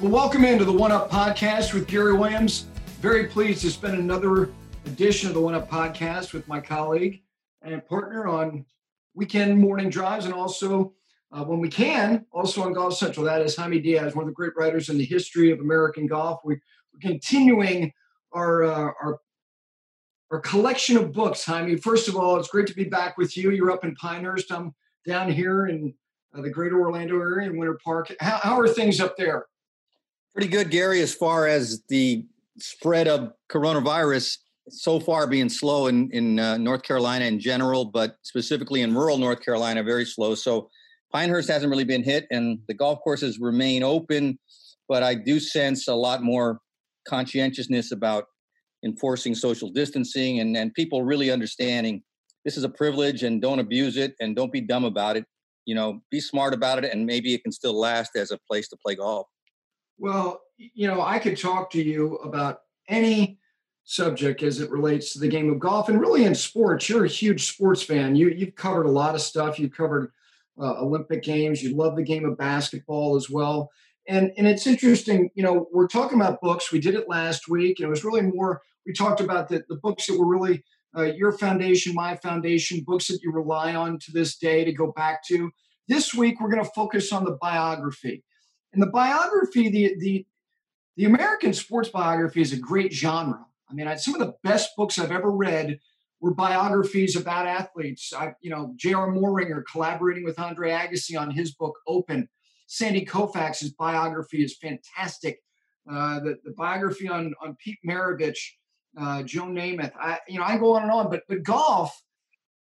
Well, welcome into the One Up Podcast with Gary Williams. Very pleased to spend another edition of the One Up Podcast with my colleague and partner on weekend morning drives and also, uh, when we can, also on Golf Central. That is Jaime Diaz, one of the great writers in the history of American golf. We, are continuing our, uh, our our collection of books, Jaime. First of all, it's great to be back with you. You're up in Pinehurst. I'm down here in uh, the greater Orlando area in Winter Park. How, how are things up there? Pretty good, Gary, as far as the spread of coronavirus so far being slow in, in uh, North Carolina in general, but specifically in rural North Carolina, very slow. So Pinehurst hasn't really been hit, and the golf courses remain open. But I do sense a lot more conscientiousness about enforcing social distancing and, and people really understanding this is a privilege and don't abuse it and don't be dumb about it. You know, be smart about it, and maybe it can still last as a place to play golf. Well, you know, I could talk to you about any subject as it relates to the game of golf and really in sports. You're a huge sports fan. You, you've covered a lot of stuff. You've covered uh, Olympic Games. You love the game of basketball as well. And, and it's interesting, you know, we're talking about books. We did it last week, and it was really more, we talked about the, the books that were really uh, your foundation, my foundation, books that you rely on to this day to go back to. This week, we're going to focus on the biography. And the biography, the the the American sports biography is a great genre. I mean, I, some of the best books I've ever read were biographies about athletes. I, you know, J.R. Moehringer collaborating with Andre Agassi on his book Open. Sandy Koufax's biography is fantastic. Uh, the, the biography on on Pete Maravich, uh, Joe Namath. I, you know, I go on and on, but but golf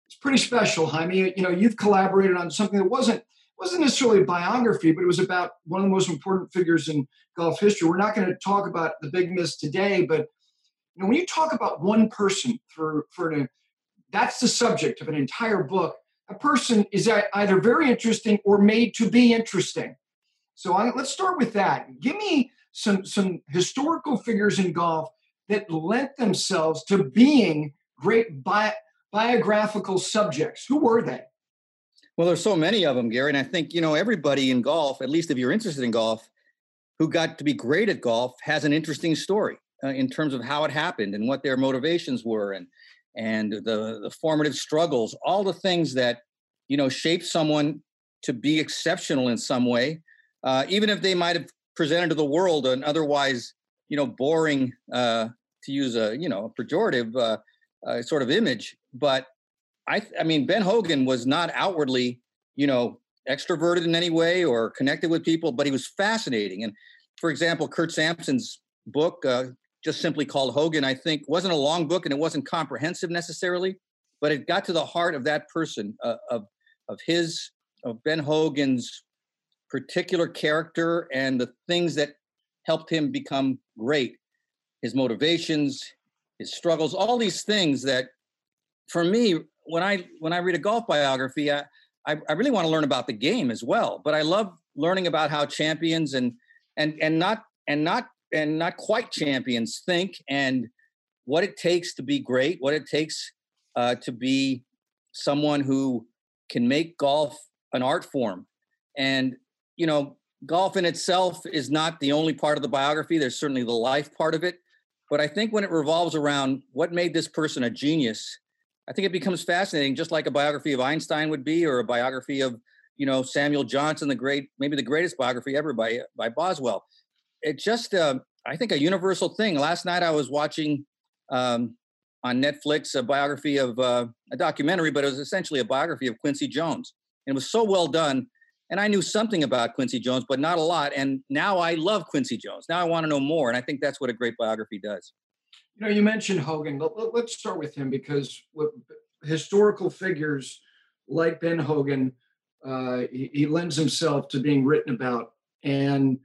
it's pretty special, Jaime. You know, you've collaborated on something that wasn't wasn't necessarily a biography, but it was about one of the most important figures in golf history. We're not going to talk about the big miss today, but you know, when you talk about one person for for an, that's the subject of an entire book. A person is either very interesting or made to be interesting. So I, let's start with that. Give me some some historical figures in golf that lent themselves to being great bi- biographical subjects. Who were they? Well, there's so many of them, Gary, and I think you know everybody in golf, at least if you're interested in golf, who got to be great at golf, has an interesting story uh, in terms of how it happened and what their motivations were, and and the the formative struggles, all the things that you know shape someone to be exceptional in some way, uh, even if they might have presented to the world an otherwise you know boring, uh, to use a you know pejorative uh, uh, sort of image, but I, I mean, Ben Hogan was not outwardly, you know, extroverted in any way or connected with people, but he was fascinating. And for example, Curt Sampson's book, uh, just simply called Hogan, I think wasn't a long book and it wasn't comprehensive necessarily, but it got to the heart of that person, uh, of of his, of Ben Hogan's particular character and the things that helped him become great, his motivations, his struggles, all these things that, for me, when I when I read a golf biography, I, I, I really want to learn about the game as well. But I love learning about how champions and and and not and not and not quite champions think and what it takes to be great, what it takes uh, to be someone who can make golf an art form. And you know, golf in itself is not the only part of the biography. There's certainly the life part of it. But I think when it revolves around what made this person a genius I think it becomes fascinating, just like a biography of Einstein would be, or a biography of, you know, Samuel Johnson, the great, maybe the greatest biography ever by by Boswell. It just, uh, I think, a universal thing. Last night I was watching um, on Netflix a biography of uh, a documentary, but it was essentially a biography of Quincy Jones, and it was so well done. And I knew something about Quincy Jones, but not a lot. And now I love Quincy Jones. Now I want to know more, and I think that's what a great biography does. You know, you mentioned Hogan. Let, us start with him because historical figures like Ben Hogan, uh, he, he, lends himself to being written about. And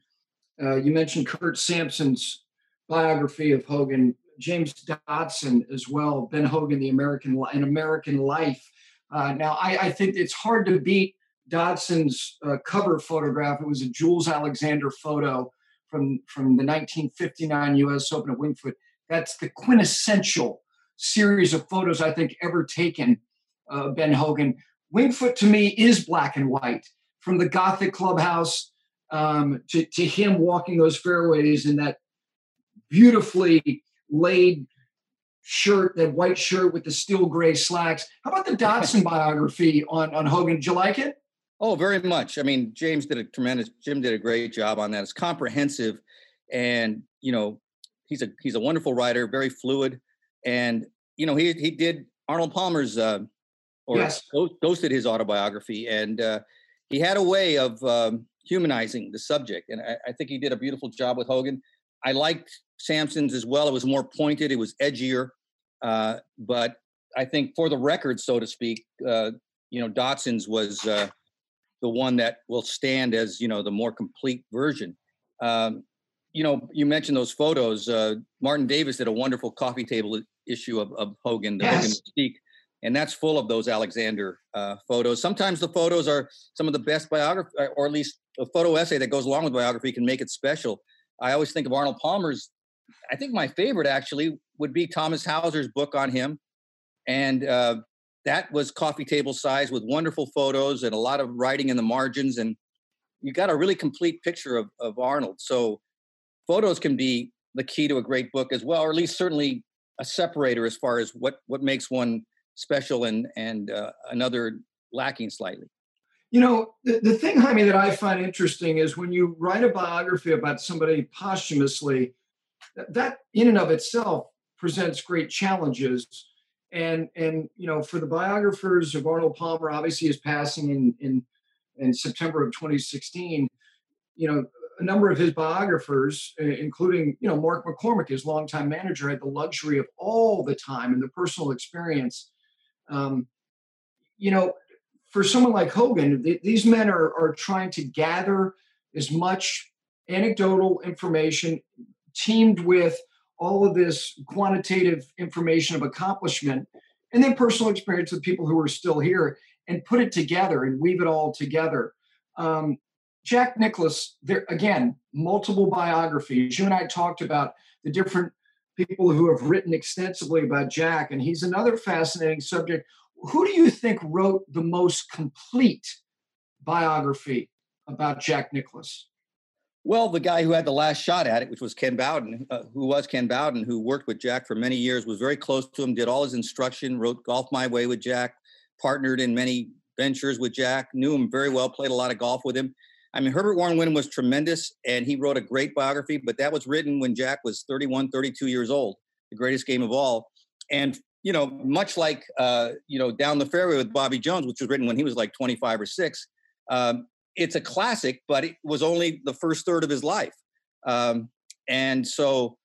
uh, you mentioned Curt Sampson's biography of Hogan, James Dodson as well, Ben Hogan, the American an American Life. Uh, now, I, I, think it's hard to beat Dodson's uh, cover photograph. It was a Jules Alexander photo from from the 1959 U.S. Open at Winged Foot. That's the quintessential series of photos I think ever taken. Uh, ben Hogan. Wingfoot to me is black and white from the Gothic clubhouse um, to, to him walking those fairways in that beautifully laid shirt, that white shirt with the steel gray slacks. How about the Dodson biography on, on Hogan? Did you like it? Oh, very much. I mean, James did a tremendous. Jim did a great job on that. It's comprehensive, and you know, he's a he's a wonderful writer, very fluid, and you know, he he did Arnold Palmer's uh, or yes. ghosted his autobiography, and uh, he had a way of um, humanizing the subject, and I, I, think he did a beautiful job with Hogan. I liked Sampson's as well. It was more pointed, it was edgier, uh, but I think for the record, so to speak, uh, you know, Dodson's was uh, the one that will stand as you know the more complete version. Um, you know, you mentioned those photos. Uh, Martin Davis did a wonderful coffee table issue of, of Hogan, the yes. Hogan Mystique, and that's full of those Alexander uh, photos. Sometimes the photos are some of the best biography, or at least a photo essay that goes along with biography can make it special. I always think of Arnold Palmer's. I think my favorite actually would be Thomas Hauser's book on him, and uh, that was coffee table size with wonderful photos and a lot of writing in the margins and you got a really complete picture of, of arnold so photos can be the key to a great book as well or at least certainly a separator as far as what what makes one special and and uh, another lacking slightly. You know the, the thing jaime that i find interesting is when you write a biography about somebody posthumously that in and of itself presents great challenges. And and you know for the biographers of arnold palmer obviously his passing in in in september of 2016 you know a number of his biographers including you know mark mccormack his longtime manager had the luxury of all the time and the personal experience um, you know for someone like hogan th- these men are are trying to gather as much anecdotal information teamed with all of this quantitative information of accomplishment and then personal experience with people who are still here and put it together and weave it all together. Um, Jack Nicklaus, there again, multiple biographies. You and I talked about the different people who have written extensively about Jack, and he's another fascinating subject. Who do you think wrote the most complete biography about Jack Nicklaus? Well, the guy who had the last shot at it, which was Ken Bowden, uh, who was Ken Bowden, who worked with Jack for many years, was very close to him, did all his instruction, wrote Golf My Way with Jack, partnered in many ventures with Jack, knew him very well, played a lot of golf with him. I mean, Herbert Warren Wyndham was tremendous, and he wrote a great biography, but that was written when Jack was 31, 32 years old, the greatest game of all. And, you know, much like, uh, you know, Down the Fairway with Bobby Jones, which was written when he was like 25 or six, um, it's a classic, but it was only the first third of his life. Um, and so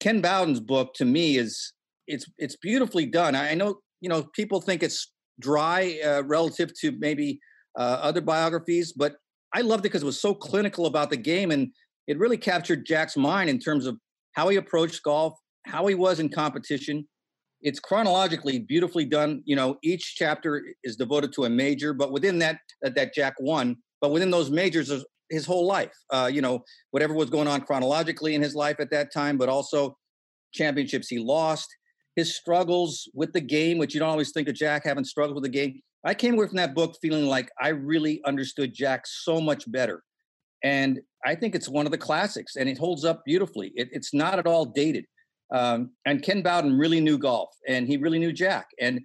Ken Bowden's book to me is it's it's beautifully done. I know you know people think it's dry uh, relative to maybe uh, other biographies, but I loved it because it was so clinical about the game and it really captured Jack's mind in terms of how he approached golf, how he was in competition, it's chronologically beautifully done. You know, each chapter is devoted to a major, but within that that, that Jack won, but within those majors is his whole life. Uh, you know, whatever was going on chronologically in his life at that time, but also championships he lost, his struggles with the game, which you don't always think of Jack having struggled with the game. I came away from that book feeling like I really understood Jack so much better. And I think it's one of the classics and it holds up beautifully. It, it's not at all dated. Um, and Ken Bowden really knew golf, and he really knew Jack. And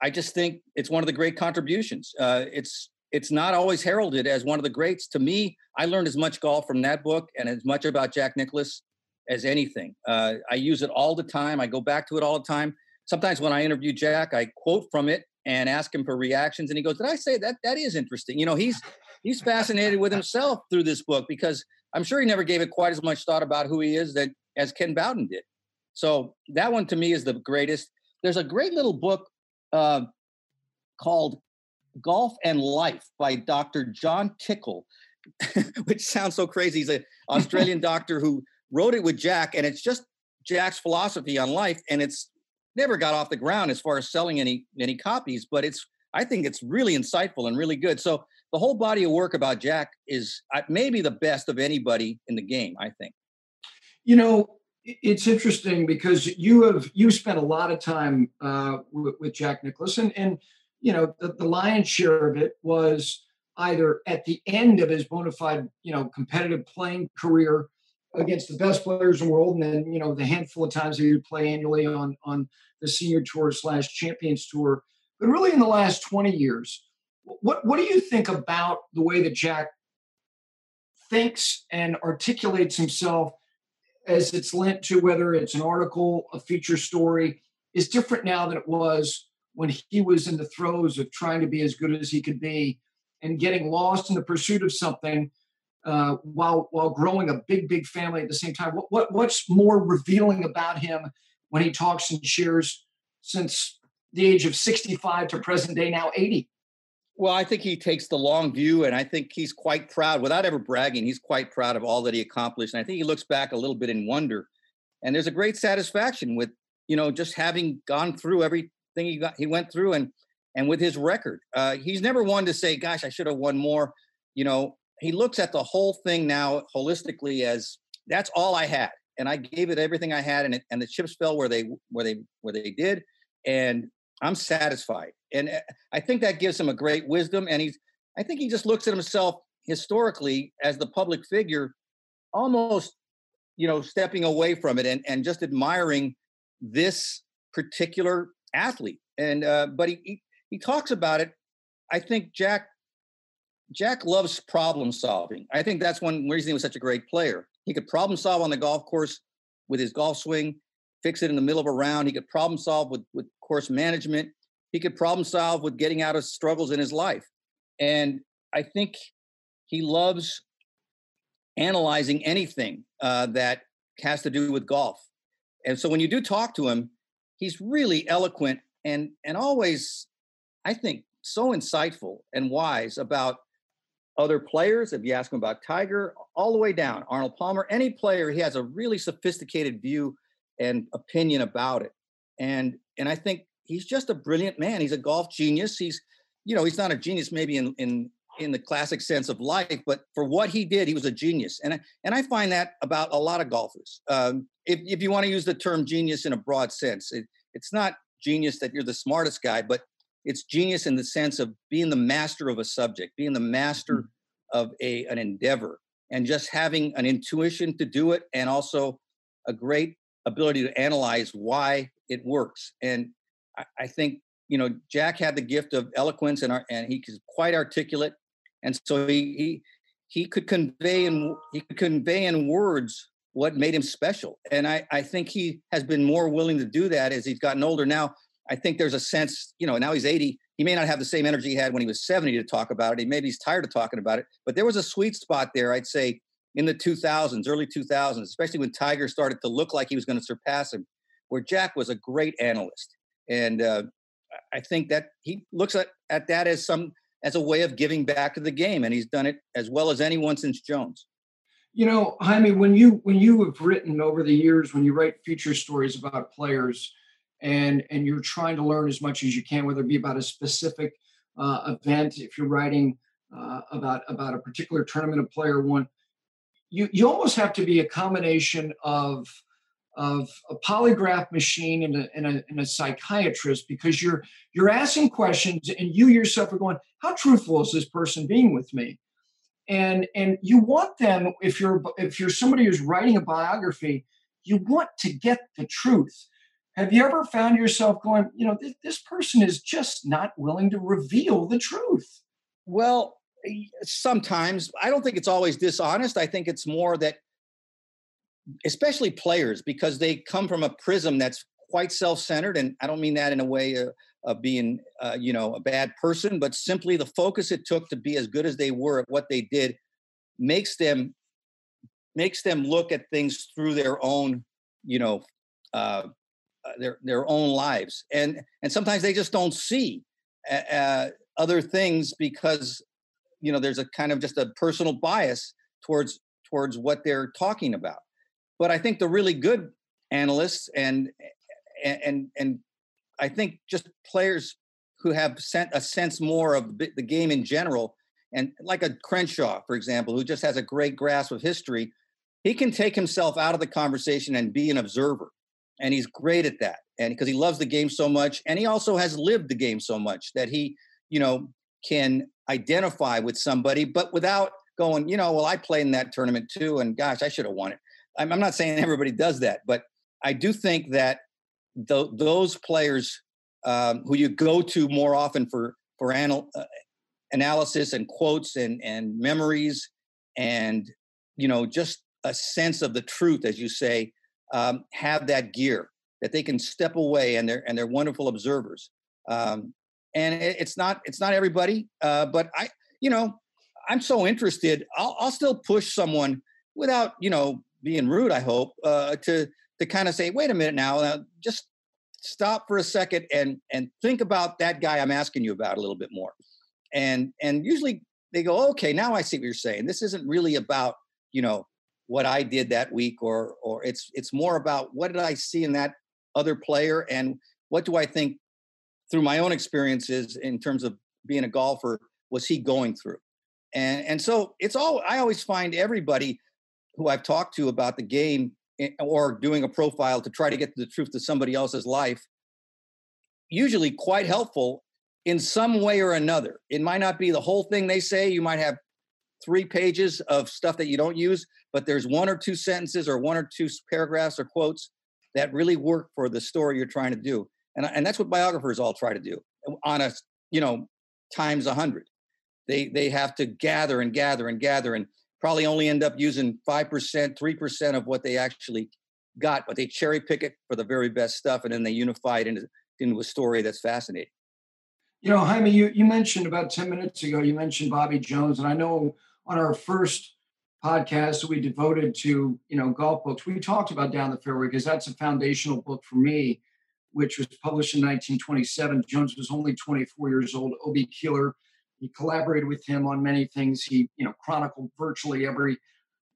I just think it's one of the great contributions. Uh, it's it's not always heralded as one of the greats. To me, I learned as much golf from that book and as much about Jack Nicklaus as anything. Uh, I use it all the time. I go back to it all the time. Sometimes when I interview Jack, I quote from it and ask him for reactions, and he goes, "Did I say that? That is interesting." You know, he's he's fascinated with himself through this book because I'm sure he never gave it quite as much thought about who he is that as Ken Bowden did. So that one to me is the greatest. There's a great little book uh, called Golf and Life by Dr. John Tickell, which sounds so crazy. He's an Australian doctor who wrote it with Jack, and it's just Jack's philosophy on life, and it's never got off the ground as far as selling any any copies. But it's I think it's really insightful and really good. So the whole body of work about Jack is maybe the best of anybody in the game. I think. You know, it's interesting because you have you spent a lot of time uh, with, with, Jack Nicklaus, and and you know the, the lion's share of it was either at the end of his bona fide you know competitive playing career against the best players in the world, and then you know the handful of times that he would play annually on on the senior tour slash champions tour. But really, in the last twenty years, what what do you think about the way that Jack thinks and articulates himself as it's lent to whether it's an article, a feature story, is different now than it was when he was in the throes of trying to be as good as he could be and getting lost in the pursuit of something uh, while while growing a big big family at the same time. What, what what's more revealing about him when he talks and shares since the age of 65 to present day now 80? Well, I think he takes the long view, and I think he's quite proud, without ever bragging, he's quite proud of all that he accomplished. And I think he looks back a little bit in wonder. And there's a great satisfaction with, you know, just having gone through everything he got, he went through, and and with his record, uh, he's never one to say, "Gosh, I should have won more." You know, he looks at the whole thing now holistically as that's all I had, and I gave it everything I had, and it, and the chips fell where they where they where they did, and I'm satisfied. And eh, I think that gives him a great wisdom. And he's, I think he just looks at himself historically as the public figure, almost, you know, stepping away from it and, and just admiring this particular athlete. And, uh, but he, he, he talks about it. I think Jack, Jack loves problem solving. I think that's one reason he was such a great player. He could problem solve on the golf course with his golf swing, fix it in the middle of a round. He could problem solve with, with course management. He could problem solve with getting out of struggles in his life. And I think he loves analyzing anything uh, that has to do with golf. And so when you do talk to him, he's really eloquent and and always, I think, so insightful and wise about other players. If you ask him about Tiger, all the way down, Arnold Palmer, any player, he has a really sophisticated view and opinion about it. And and I think he's just a brilliant man. He's a golf genius. He's, you know, he's not a genius maybe in in in the classic sense of life, but for what he did, he was a genius. And I, and I find that about a lot of golfers. Um, if if you want to use the term genius in a broad sense, it, it's not genius that you're the smartest guy, but it's genius in the sense of being the master of a subject, being the master mm-hmm. of a an endeavor, and just having an intuition to do it, and also a great ability to analyze why it works. And I, I think you know Jack had the gift of eloquence and and he was quite articulate, and so he he he could convey in he could convey in words what made him special. And I I think he has been more willing to do that as he's gotten older. Now I think there's a sense you know now he's 80. He may not have the same energy he had when he was 70 to talk about it. He maybe he's tired of talking about it. But there was a sweet spot there. I'd say in the 2000s, early 2000s, especially when Tiger started to look like he was going to surpass him where Jack was a great analyst. And uh, I think that he looks at, at that as some as a way of giving back to the game, and he's done it as well as anyone since Jones. You know, Jaime, when you when you have written over the years, when you write feature stories about players, and and you're trying to learn as much as you can, whether it be about a specific uh, event, if you're writing uh, about about a particular tournament a player won, you you almost have to be a combination of of a polygraph machine and a, and a, and a psychiatrist because you're you're asking questions and you yourself are going how truthful is this person being with me? And and you want them if you're if you're somebody who's writing a biography you want to get the truth have you ever found yourself going you know this, this person is just not willing to reveal the truth? Well sometimes. I don't think it's always dishonest. I think it's more that especially players, because they come from a prism that's quite self-centered, and I don't mean that in a way of, of being, uh, you know, a bad person, but simply the focus it took to be as good as they were at what they did makes them makes them look at things through their own, you know, uh, their their own lives, and and sometimes they just don't see uh, other things because you know there's a kind of just a personal bias towards towards what they're talking about. But I think the really good analysts and and and I think just players who have sent a sense more of the game in general, and like a Crenshaw, for example, who just has a great grasp of history, he can take himself out of the conversation and be an observer, and he's great at that. And because he loves the game so much, and he also has lived the game so much that he, you know, can identify with somebody, but without going, you know, well, I played in that tournament too, and gosh, I should have won it. I'm, I'm not saying everybody does that, but I do think that th- those players um, who you go to more often for for anal- uh, analysis and quotes and and memories and you know just a sense of the truth, as you say, um, have that gear that they can step away and they're and they're wonderful observers. Um, and it, it's not it's not everybody, uh, but I you know I'm so interested. I'll, I'll still push someone without you know being rude. I hope uh, to to kind of say, wait a minute now, now just stop for a second and and think about that guy I'm asking you about a little bit more. And and usually they go, okay, now I see what you're saying. This isn't really about you know what I did that week, or or it's it's more about what did I see in that other player, and what do I think through my own experiences in terms of being a golfer was he going through, and and so it's all I always find everybody who I've talked to about the game Eh, or doing a profile to try to get the truth to somebody else's life usually quite helpful in some way or another. It might not be the whole thing they say you might have three pages of stuff that you don't use but there's one or two sentences or one or two paragraphs or quotes that really work for the story you're trying to do and, and that's what biographers all try to do uh, on a you know times a hundred they they have to gather and gather and gather and probably only end up using 5%, 3% of what they actually got, but they cherry pick it for the very best stuff and then they unify it into, into a story that's fascinating. You know, Jaime, you, you mentioned about 10 minutes ago, you mentioned Bobby Jones. And I know on our first podcast we devoted to, you know, golf books, we talked about Down the Fairway because that's a foundational book for me, which was published in 1927. Jones was only 24 years old. O.B. Keeler he collaborated with him on many things. He, you know, chronicled virtually every,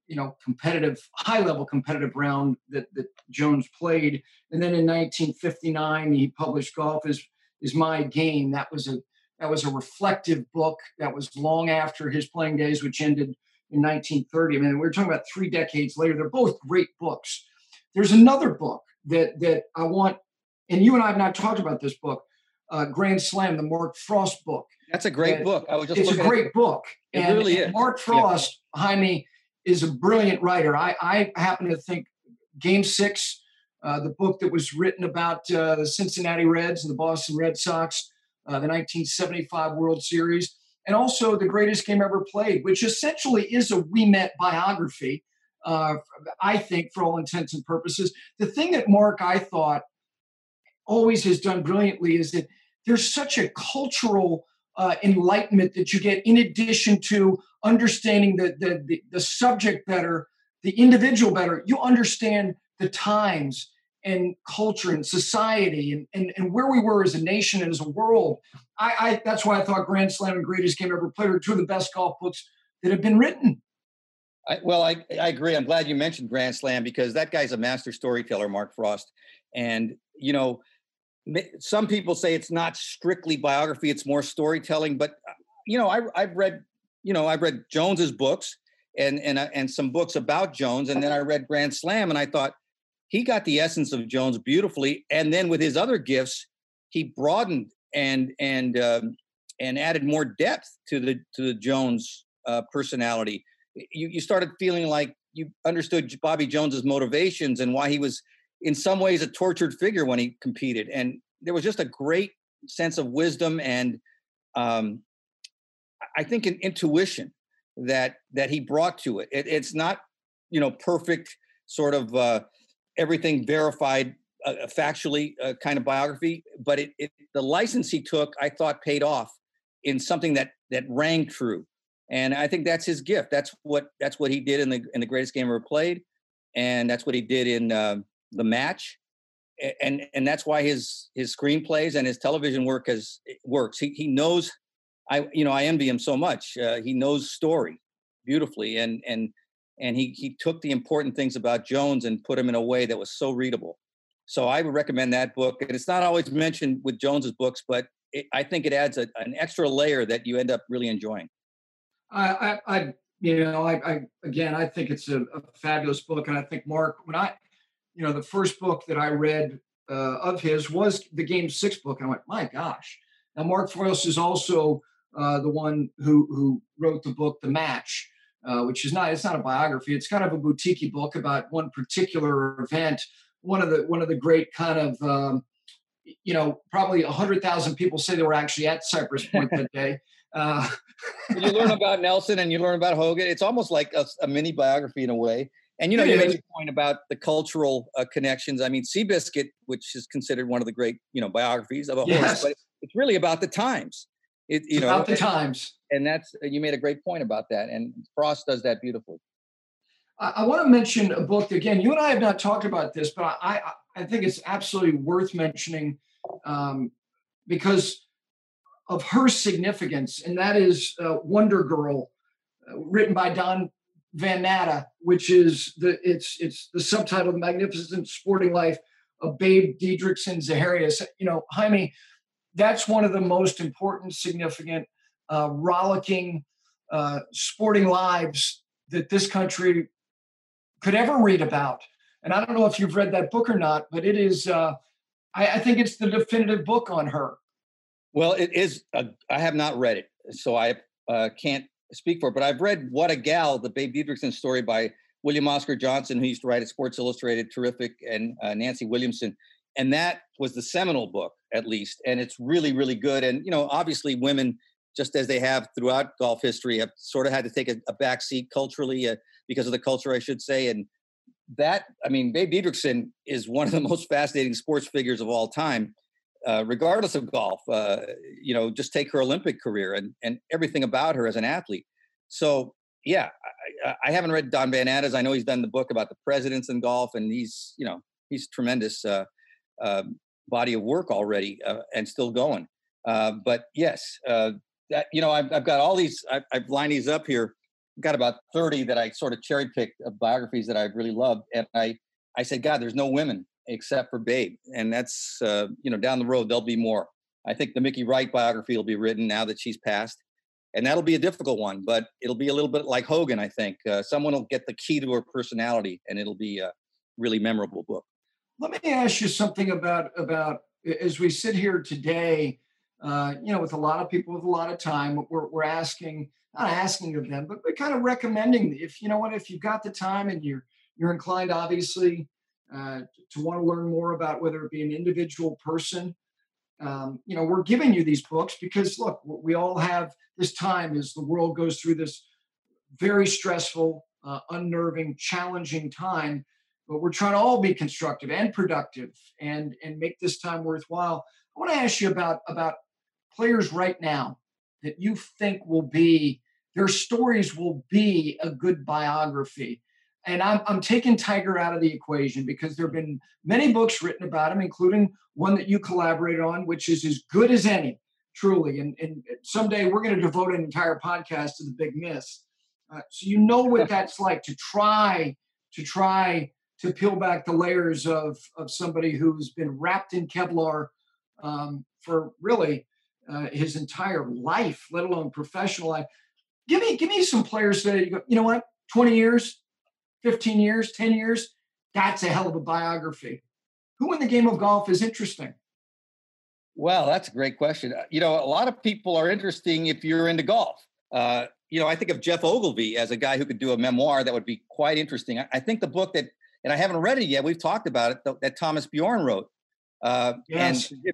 you know, competitive, high-level competitive round that that Jones played. And then in 1959, he published "Golf is is My Game." That was a that was a reflective book. That was long after his playing days, which ended in 1930. I mean, we are talking about three decades later. They're both great books. There's another book that that I want, and you and I have not talked about this book, uh, Grand Slam, the Mark Frost book. That's a great and book. I was just it's a great it. book. It and, really is. Mark Frost, yeah. Jaime, is a brilliant writer. I, I happen to think Game Six, uh, the book that was written about uh, the Cincinnati Reds and the Boston Red Sox, uh, the 1975 World Series, and also the greatest game ever played, which essentially is a Ouimet biography. Uh, I think, for all intents and purposes, the thing that Mark I thought always has done brilliantly is that there's such a cultural uh, enlightenment that you get in addition to understanding the, the, the, the subject better, the individual better. You understand the times and culture and society and, and, and where we were as a nation and as a world. I, I that's why I thought Grand Slam and Greatest Game Ever Played are two of the best golf books that have been written. I, well, I, I agree. I'm glad you mentioned Grand Slam because that guy's a master storyteller, Mark Frost. And, you know, some people say it's not strictly biography; it's more storytelling. But uh, you know, I, have read, you know, I've read Jones's books and and uh, and some books about Jones, and then I read Grand Slam, and I thought he got the essence of Jones beautifully. And then with his other gifts, he broadened and and um, and added more depth to the to the Jones uh, personality. You you started feeling like you understood Bobby Jones's motivations and why he was in some ways a tortured figure when he competed. And there was just a great sense of wisdom and um, I think an intuition that that he brought to it. it it's not you know perfect sort of uh, everything verified uh, factually uh, kind of biography, but it, it the license he took I thought paid off in something that that rang true. And I think that's his gift. That's what that's what he did in the in the greatest game ever played, and that's what he did in uh, the match. and and that's why his his screenplays and his television work has works. He he knows. I you know I envy him so much. Uh, he knows story beautifully, and and and he he took the important things about Jones and put them in a way that was so readable. So I would recommend that book. And it's not always mentioned with Jones's books, but it, I think it adds a, an extra layer that you end up really enjoying. I, I, I you know, I, I, again, I think it's a, a, fabulous book, and I think Mark, when I, you know, the first book that I read uh, of his was the Game Six book, and I went, my gosh. Now, Mark Frost is also uh, the one who who wrote the book The Match, uh, which is not it's not a biography. It's kind of a boutique book about one particular event. One of the one of the great kind of um, you know probably a hundred thousand people say they were actually at Cypress Point that day. Uh, you learn about Nelson and you learn about Hogan. It's almost like a, a mini biography in a way. And you know, you made a point about the cultural uh, connections. I mean, Seabiscuit, which is considered one of the great, you know, biographies of a yes. horse, but it's really about the times. It, you it's know, about the times. And that's you made a great point about that. And Frost does that beautifully. I, I want to mention a book again. You and I have not talked about this, but I I, I think it's absolutely worth mentioning um, because of her significance, and that is uh, Wonder Girl, uh, written by Don Van Natta, which is the it's it's the subtitle "The Magnificent Sporting Life of Babe Didrikson Zaharias." You know, Jaime, that's one of the most important, significant, uh, rollicking, uh, sporting lives that this country could ever read about. And I don't know if you've read that book or not, but it is. Uh, I, I think it's the definitive book on her. Well, it is. I have not read it, so I uh, can't speak for it. But I've read "What a Gal," the Babe Didrikson story by William Oscar Johnson, who used to write at Sports Illustrated, terrific, and uh, Nancy Williamson, and that was the seminal book, at least, and it's really, really good. And you know, obviously, women, just as they have throughout golf history, have sort of had to take a, a back seat culturally uh, because of the culture, I should say, and that I mean, Babe Didrikson is one of the most fascinating sports figures of all time uh, regardless of golf. Uh, you know, just take her Olympic career and and everything about her as an athlete. So yeah, I, I haven't read Don Van Natta's. I know he's done the book about the presidents in golf, and he's you know he's tremendous uh, um, body of work already uh, and still going. Uh, but yes, that you know I've, I've got all these. I've, I've lined these up here. I've got about thirty that I sort of cherry picked of biographies that I've really loved, and I I said, God, there's no women except for Babe, and that's uh, you know down the road there'll be more. I think the Mickey Wright biography will be written now that she's passed, and that'll be a difficult one, but it'll be a little bit like Hogan. I think uh, someone will get the key to her personality, and it'll be a really memorable book. Let me ask you something about about as we sit here today. Uh, you know, with a lot of people with a lot of time, we're, we're asking, not asking of them, but we're kind of recommending if you know what, if you've got the time and you're you're inclined, obviously, uh, to want to learn more about whether it be an individual person. Um, you know, we're giving you these books because look, we all have this time as the world goes through this very stressful, uh, unnerving, challenging time. But we're trying to all be constructive and productive and and make this time worthwhile. I want to ask you about about players right now that you think will be their stories will be a good biography and I'm, I'm taking Tiger out of the equation because there have been many books written about him, including one that you collaborated on, which is as good as any, truly. And, and someday we're going to devote an entire podcast to the big miss. Uh, so you know what that's like to try to try to peel back the layers of of somebody who's been wrapped in Kevlar um, for really uh, his entire life, let alone professional life. Give me give me some players that you go. You know what? Twenty years, 15 years, 10 years, that's a hell of a biography. Who in the game of golf is interesting? Well, that's a great question. Uh, you know, a lot of people are interesting if you're into golf. Uh, you know, I think of Geoff Ogilvy as a guy who could do a memoir that would be quite interesting. I, I think the book that, and I haven't read it yet. We've talked about it that, Thomas Bjorn wrote. Uh, yes. And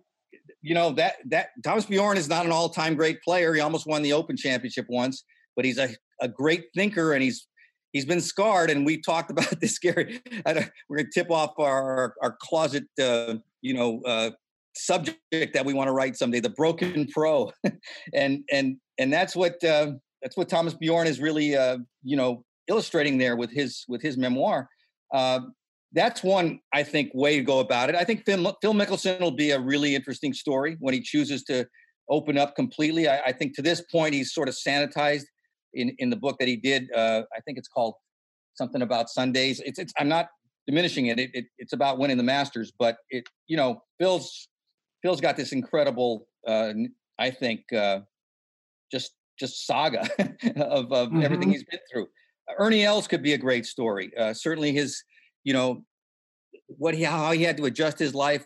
you know that that Thomas Bjorn is not an all-time great player. He almost won the Open Championship once, but he's a, a great thinker and he's he's been scarred, and we talked about this, Gary. we're going to tip off our our closet, uh, you know, uh, subject that we want to write someday, the broken pro, and and and that's what uh, that's what Thomas Bjorn is really, uh, you know, illustrating there with his with his memoir. Uh, that's one I think way to go about it. I think Phil, Phil Mickelson will be a really interesting story when he chooses to open up completely. I, I think to this point he's sort of sanitized in in the book that he did. Uh, I think it's called something about Sundays. It's it's I'm not diminishing it. It, it. It's about winning the Masters, but it you know Phil's Phil's got this incredible uh, I think uh, just just saga of, of mm-hmm. everything he's been through. Ernie Els could be a great story. Uh, certainly his you know what he how he had to adjust his life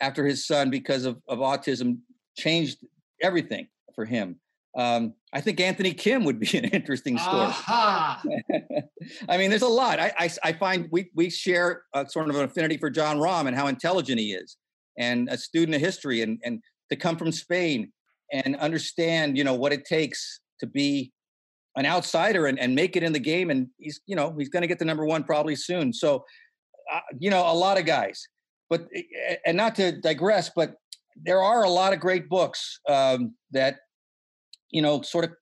after his son because of, of autism changed everything for him. Um, I think Anthony Kim would be an interesting story. I mean, there's a lot. I, I, I, find we, we share a sort of an affinity for Jon Rahm and how intelligent he is, and a student of history, and and to come from Spain and understand, you know, what it takes to be an outsider and, and make it in the game. And he's, you know, he's going to get the number one probably soon. So, uh, you know, a lot of guys. But and not to digress, but there are a lot of great books um, that you know, sort of,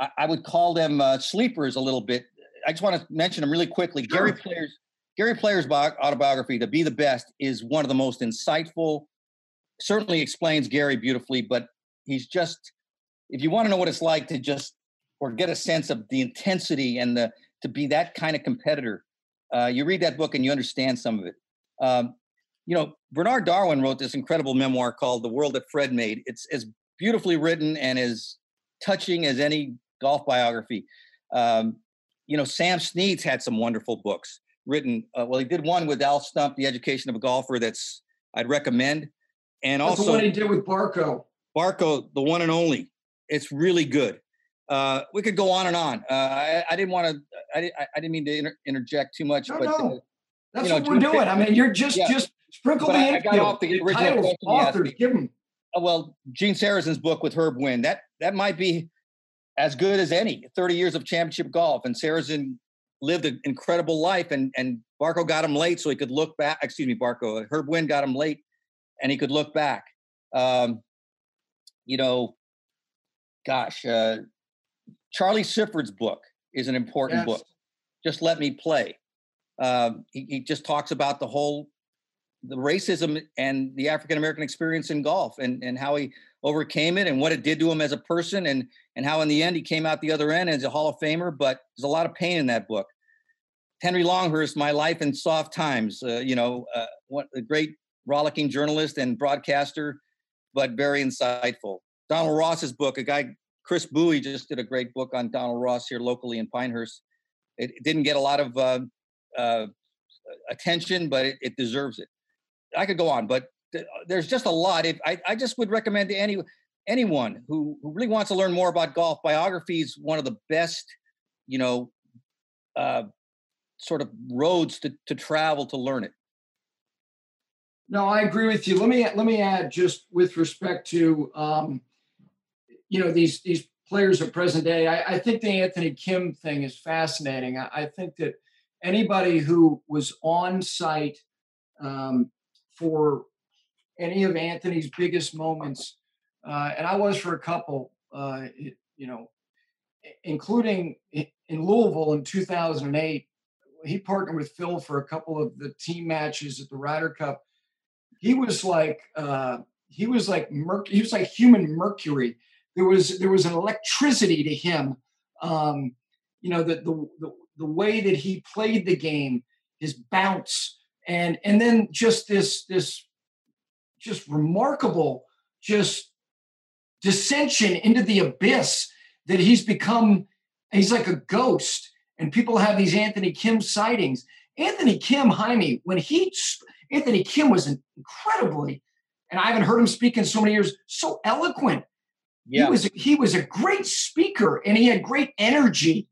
I, I would call them uh, sleepers a little bit. I just want to mention them really quickly. Sure. Gary Player's Gary Player's autobiography, "To Be the Best," is one of the most insightful. Certainly explains Gary beautifully, but he's just. If you want to know what it's like to just or get a sense of the intensity and the to be that kind of competitor, uh, you read that book and you understand some of it. Um, you know, Bernard Darwin wrote this incredible memoir called "The World That Fred Made." It's as beautifully written and as touching as any golf biography. Um, you know, Sam Snead's had some wonderful books written. Uh, well, he did one with Al Stump, The Education of a Golfer. That's I'd recommend. And that's also the one he did with Barkow. Barkow, the one and only. It's really good. Uh, we could go on and on. Uh, I, I, didn't want to. I, I, didn't mean to inter- interject too much. No, but, no. Uh, that's you know, what we're doing. I mean, you're just yeah. just sprinkle but the I, I got off the original authors. Give them uh, well, Gene Sarazen's book with Herb Wind, that that might be as good as any. 30 years of championship golf. And Sarazen lived an incredible life and and Barkow got him late so he could look back. Excuse me, Barkow. Uh, Herb Wind got him late and he could look back. Um, you know, gosh, uh, Charlie Sifford's book is an important yes. book. Just let me play. Um, he, he, just talks about the whole the racism and the African American experience in golf and, and how he overcame it and what it did to him as a person and and how in the end he came out the other end as a Hall of Famer. But there's a lot of pain in that book. Henry Longhurst, My Life in Soft Times, uh, you know, uh, what a great rollicking journalist and broadcaster, but very insightful. Donald Ross's book, a guy, Chris Buie, just did a great book on Donald Ross here locally in Pinehurst. It, didn't get a lot of uh, uh attention, but it, it deserves it. I could go on, but th- there's just a lot. If I, I just would recommend to any anyone who, who really wants to learn more about golf, biography is one of the best, you know, uh, sort of roads to, to travel to learn it. No, I agree with you. Let me let me add just with respect to um, you know these these players of present day. I, I think the Anthony Kim thing is fascinating. I, I think that anybody who was on site um, for any of Anthony's biggest moments, uh, and I was for a couple, uh, you know, including in Louisville in 2008. He partnered with Phil for a couple of the team matches at the Ryder Cup. He was like uh, he was like merc- he was like human mercury. There was there was an electricity to him. Um, you know the, the the the way that he played the game, his bounce, and and then just this this just remarkable just dissension into the abyss that he's become he's like a ghost and people have these anthony kim sightings anthony kim jaime when he anthony kim was incredibly and i haven't heard him speak in so many years so eloquent yeah. he was he was a great speaker and he had great energy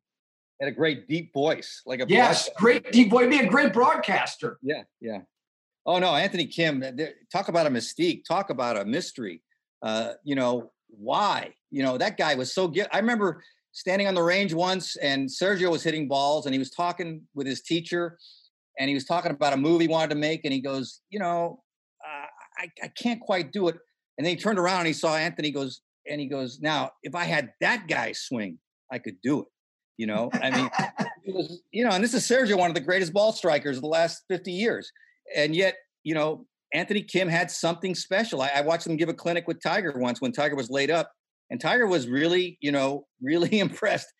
had a great deep voice, like a yes, great deep voice. Be a great broadcaster. Yeah, yeah. Oh no, Anthony Kim. Talk about a mystique. Talk about a mystery. Uh, you know why? You know that guy was so good. I remember standing on the range once, and Sergio was hitting balls, and he was talking with his teacher, and he was talking about a movie he wanted to make, and he goes, you know, uh, I, I can't quite do it. And then he turned around and he saw Anthony goes, and he goes, now if I had that guy swing, I could do it You know, I mean, it was, you know, and this is Sergio, one of the greatest ball strikers of the last 50 years. And yet, you know, Anthony Kim had something special. I, I watched him give a clinic with Tiger once when Tiger was laid up, and Tiger was really, you know, really impressed.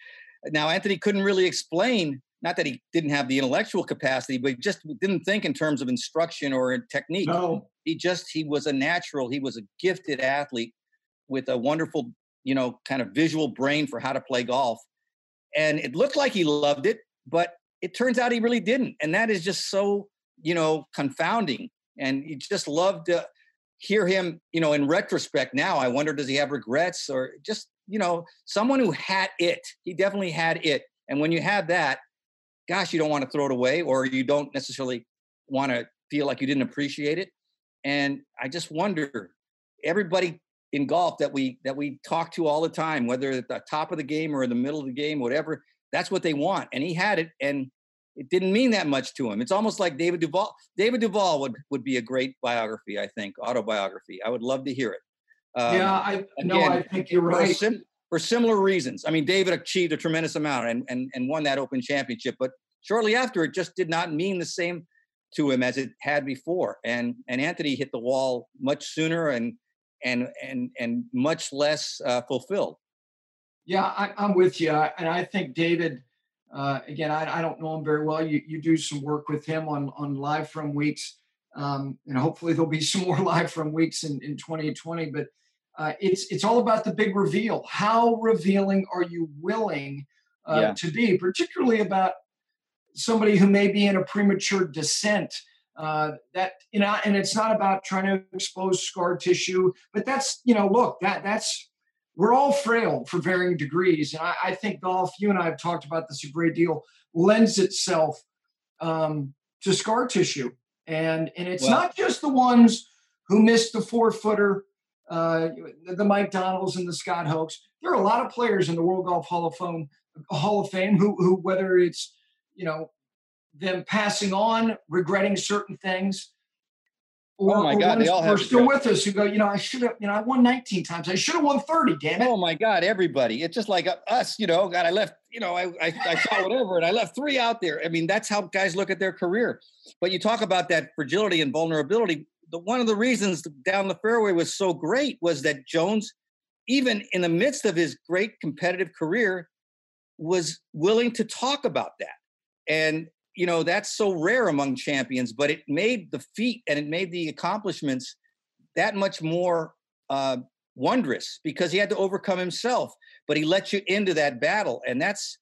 Now, Anthony couldn't really explain, not that he didn't have the intellectual capacity, but he just didn't think in terms of instruction or technique. No. He just, he was a natural, he was a gifted athlete with a wonderful, you know, kind of visual brain for how to play golf. And it looked like he loved it, but it turns out he really didn't. And that is just so, you know, confounding. And you just love to hear him, you know, in retrospect now. I wonder, does he have regrets or just, you know, someone who had it? He definitely had it. And when you have that, gosh, you don't want to throw it away or you don't necessarily want to feel like you didn't appreciate it. And I just wonder, everybody in golf that we that we talk to all the time, whether at the top of the game or in the middle of the game, whatever. That's what they want, and he had it, and it didn't mean that much to him. It's almost like David Duval. David Duval would would be a great biography, I think, autobiography. I would love to hear it. Um, yeah, I again, no, I think you're right. For, sim, for similar reasons. I mean, David achieved a tremendous amount and, and and won that Open Championship, but shortly after, it just did not mean the same to him as it had before. And and Anthony hit the wall much sooner and and and and much less uh, fulfilled. Yeah, I, am with you, and I think David. Uh, again, I, I, don't know him very well. You you do some work with him on on live from weeks, um, and hopefully there'll be some more live from weeks in in 2020. But uh, it's it's all about the big reveal. How revealing are you willing uh, yeah. to be, particularly about somebody who may be in a premature descent? Uh, that you know and it's not about trying to expose scar tissue but that's you know look that that's we're all frail for varying degrees. And I, I think golf you and i have talked about this a great deal lends itself um, to scar tissue. And and it's well, not just the ones who missed the four footer uh, the mike donalds and the scott Hochs. There are a lot of players in the world golf hall of fame hall of fame who who whether it's you know them passing on, regretting certain things. Oh or, oh my God, they all have. still with us who go, you know, I should have, you know, I won 19 times. I should have won 30. Damn it! Oh my God, everybody! It's just like uh, us, you know. God, I left, you know, I I, I saw whatever, and I left three out there. I mean, that's how guys look at their career. But you talk about that fragility and vulnerability. The one of the reasons down the fairway was so great was that Jones, even in the midst of his great competitive career, was willing to talk about that. And you know that's so rare among champions but it made the feat and it made the accomplishments that much more uh, wondrous because he had to overcome himself but he let you into that battle and that's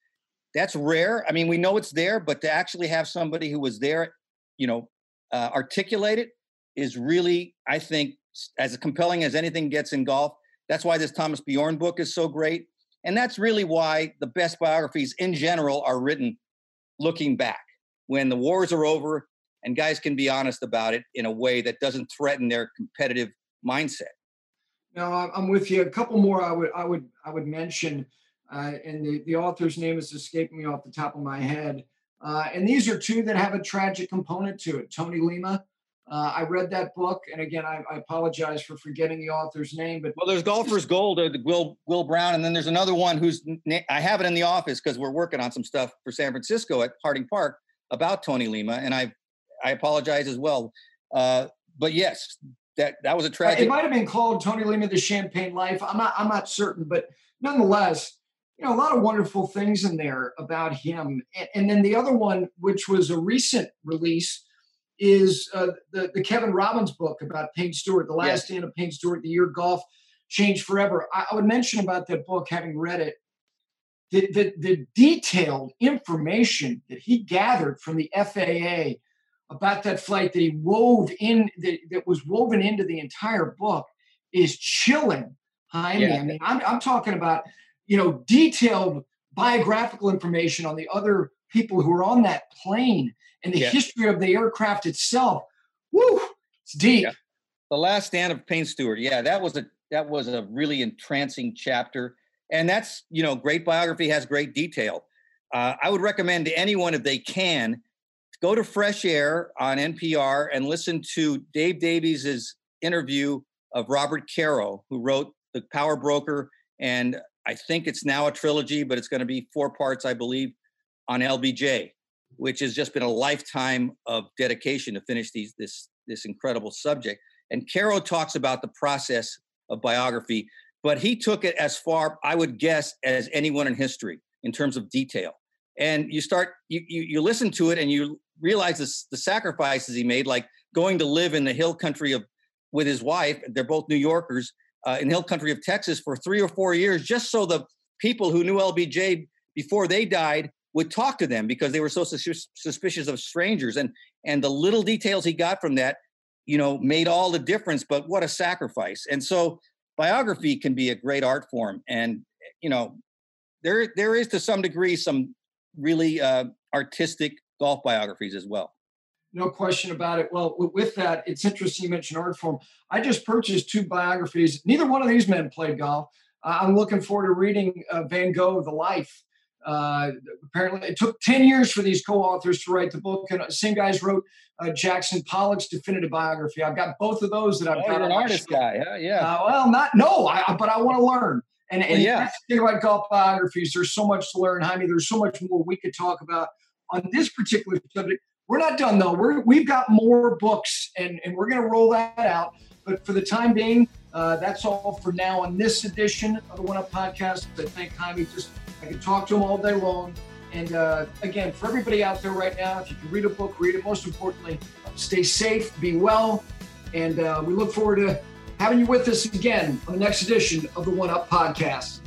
that's rare. I mean we know it's there but to actually have somebody who was there you know uh, articulate it is really i think as compelling as anything gets in golf. That's why this thomas bjorn book is so great and that's really why the best biographies in general are written looking back when the wars are over and guys can be honest about it in a way that doesn't threaten their competitive mindset. No, I'm with you. A couple more I would I would I would mention, uh, and the, the author's name is escaping me off the top of my head. Uh, and these are two that have a tragic component to it. Tony Lema. Uh, I read that book, and again, I, I, apologize for forgetting the author's name. But well, there's Golfers Gold, uh, Will Will Brown, and then there's another one who's I have it in the office because we're working on some stuff for San Francisco at Harding Park about Tony Lema, and I I apologize as well. Uh, but yes, that that was a tragic. It might have been called Tony Lema: The Champagne Life. I'm not I'm not certain, but nonetheless, you know, a lot of wonderful things in there about him. And, and then the other one, which was a recent release, is uh, the the Kevin Robbins book about Payne Stewart, the last yes. stand of Payne Stewart, the year golf changed forever. I, I would mention about that book, having read it, the, the, the detailed information that he gathered from the FAA about that flight that he wove in that, that was woven into the entire book is chilling. I mean, yeah. I mean, I'm, I'm talking about you know detailed biographical information on the other people who were on that plane and the yeah. history of the aircraft itself. Woo, it's deep. Yeah. The last stand of Payne Stewart. Yeah, that was a that was a really entrancing chapter and that's you know great biography has great detail uh, i would recommend to anyone if they can go to fresh air on npr and listen to dave davies's interview of robert caro who wrote the power broker and I think it's now a trilogy, but it's going to be four parts, I believe, on LBJ, which has just been a lifetime of dedication to finish these this this incredible subject. And Caro talks about the process of biography, but he took it as far, I would guess, as anyone in history in terms of detail. And you start, you you, you listen to it, and you realize this, the sacrifices he made, like going to live in the hill country of with his wife. They're both New Yorkers uh, in hill country of Texas for three or four years, just so the people who knew LBJ before they died would talk to them because they were so sus- suspicious of strangers. And and the little details he got from that, you know, made all the difference. But what a sacrifice! And so biography can be a great art form, and you know, there there is to some degree some really uh, artistic golf biographies as well. No question about it. Well, with that, it's interesting you mentioned art form. I just purchased two biographies. Neither one of these men played golf. I'm looking forward to reading uh, Van Gogh, The Life. Uh, apparently, it took 10 years for these co authors to write the book. And the same guys wrote uh, Jackson Pollock's definitive biography. I've got both of those that I've oh, got. an artist show. guy, huh? Yeah. Uh, well, not, no, I, but I want to learn. And, and well, yeah. that's the thing about golf biographies. There's so much to learn, Jaime. There's so much more we could talk about on this particular subject. We're not done though. We're, we've got more books and, and we're going to roll that out. But for the time being, uh, that's all for now on this edition of the One Up Podcast. I thank Jaime. Just I can talk to them all day long. And uh, again, for everybody out there right now, if you can read a book, read it. Most importantly, stay safe, be well, and uh, we look forward to having you with us again on the next edition of the One Up Podcast.